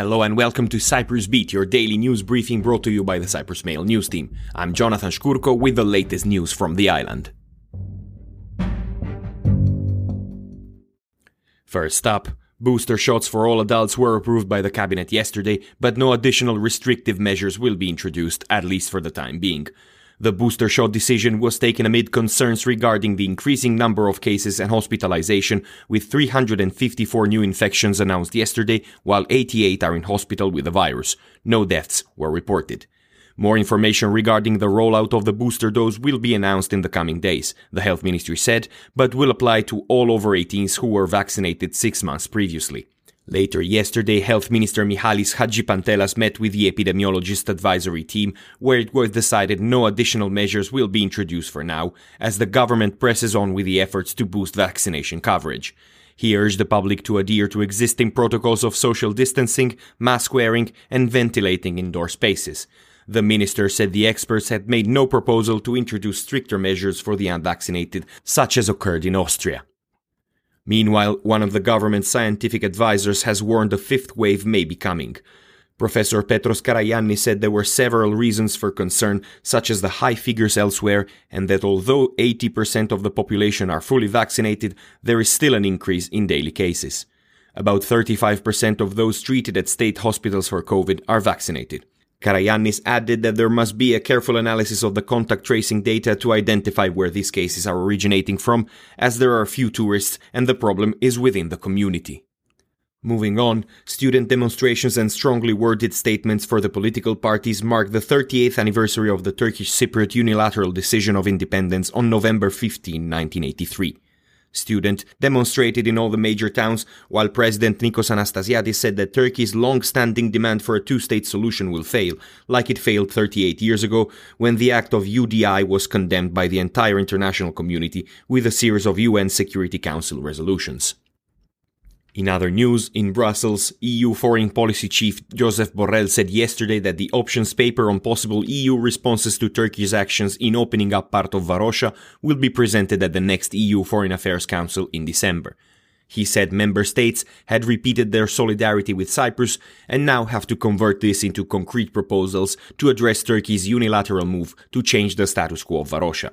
Hello and welcome to Cyprus Beat, your daily news briefing brought to you by the Cyprus Mail news team. I'm Jonathan Shkurko with the latest news from the island. First up, booster shots for all adults were approved by the cabinet yesterday, but no additional restrictive measures will be introduced, at least for the time being. The booster shot decision was taken amid concerns regarding the increasing number of cases and hospitalization, with 354 new infections announced yesterday, while 88 are in hospital with the virus. No deaths were reported. More information regarding the rollout of the booster dose will be announced in the coming days, the health ministry said, but will apply to all over 18s who were vaccinated six months previously. Later yesterday, Health Minister Michalis Hadjipantelas met with the epidemiologist advisory team, where it was decided no additional measures will be introduced for now, as the government presses on with the efforts to boost vaccination coverage. He urged the public to adhere to existing protocols of social distancing, mask wearing, and ventilating indoor spaces. The minister said the experts had made no proposal to introduce stricter measures for the unvaccinated, such as occurred in Austria. Meanwhile, one of the government's scientific advisors has warned a fifth wave may be coming. Professor Petros Karayannis said there were several reasons for concern, such as the high figures elsewhere, and that although 80% of the population are fully vaccinated, there is still an increase in daily cases. About 35% of those treated at state hospitals for COVID are vaccinated. Karayannis added that there must be a careful analysis of the contact tracing data to identify where these cases are originating from, as there are few tourists and the problem is within the community. Moving on, student demonstrations and strongly worded statements for the political parties mark the 38th anniversary of the Turkish Cypriot unilateral decision of independence on November 15, 1983 student demonstrated in all the major towns, while President Nikos Anastasiadis said that Turkey's long-standing demand for a two-state solution will fail, like it failed 38 years ago when the act of UDI was condemned by the entire international community with a series of UN Security Council resolutions. In other news, in Brussels, EU Foreign Policy Chief Josep Borrell said yesterday that the options paper on possible EU responses to Turkey's actions in opening up part of Varosha will be presented at the next EU Foreign Affairs Council in December. He said member states had repeated their solidarity with Cyprus and now have to convert this into concrete proposals to address Turkey's unilateral move to change the status quo of Varosha.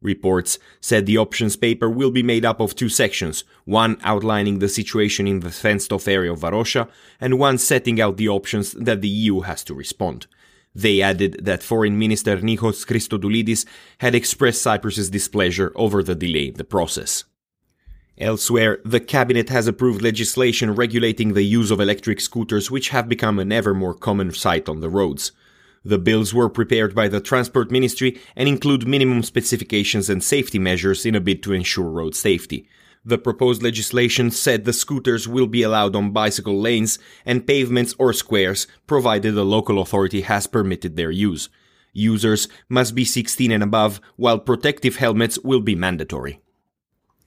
Reports said the options paper will be made up of two sections, one outlining the situation in the fenced-off area of Varosha, and one setting out the options that the EU has to respond. They added that Foreign Minister Nikos Christodoulides had expressed Cyprus's displeasure over the delay in the process. Elsewhere, the cabinet has approved legislation regulating the use of electric scooters which have become an ever more common sight on the roads. The bills were prepared by the Transport Ministry and include minimum specifications and safety measures in a bid to ensure road safety. The proposed legislation said the scooters will be allowed on bicycle lanes and pavements or squares, provided the local authority has permitted their use. Users must be 16 and above, while protective helmets will be mandatory.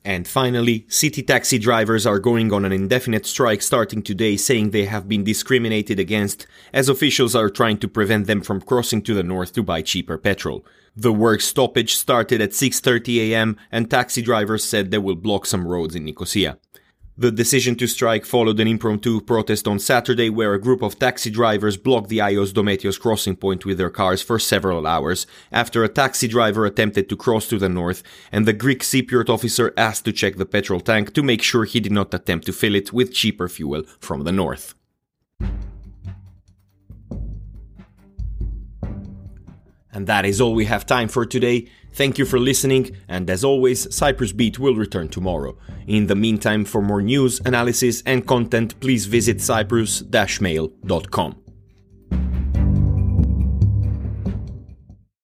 And finally, city taxi drivers are going on an indefinite strike starting today saying they have been discriminated against as officials are trying to prevent them from crossing to the north to buy cheaper petrol. The work stoppage started at 6:30 a.m. and taxi drivers said they will block some roads in Nicosia. The decision to strike followed an impromptu protest on Saturday where a group of taxi drivers blocked the Ayios Dometios crossing point with their cars for several hours after a taxi driver attempted to cross to the north and the Greek Cypriot officer asked to check the petrol tank to make sure he did not attempt to fill it with cheaper fuel from the north. And that is all we have time for today. Thank you for listening, and as always, Cyprus Beat will return tomorrow. In the meantime, for more news, analysis, and content, please visit cyprus-mail.com.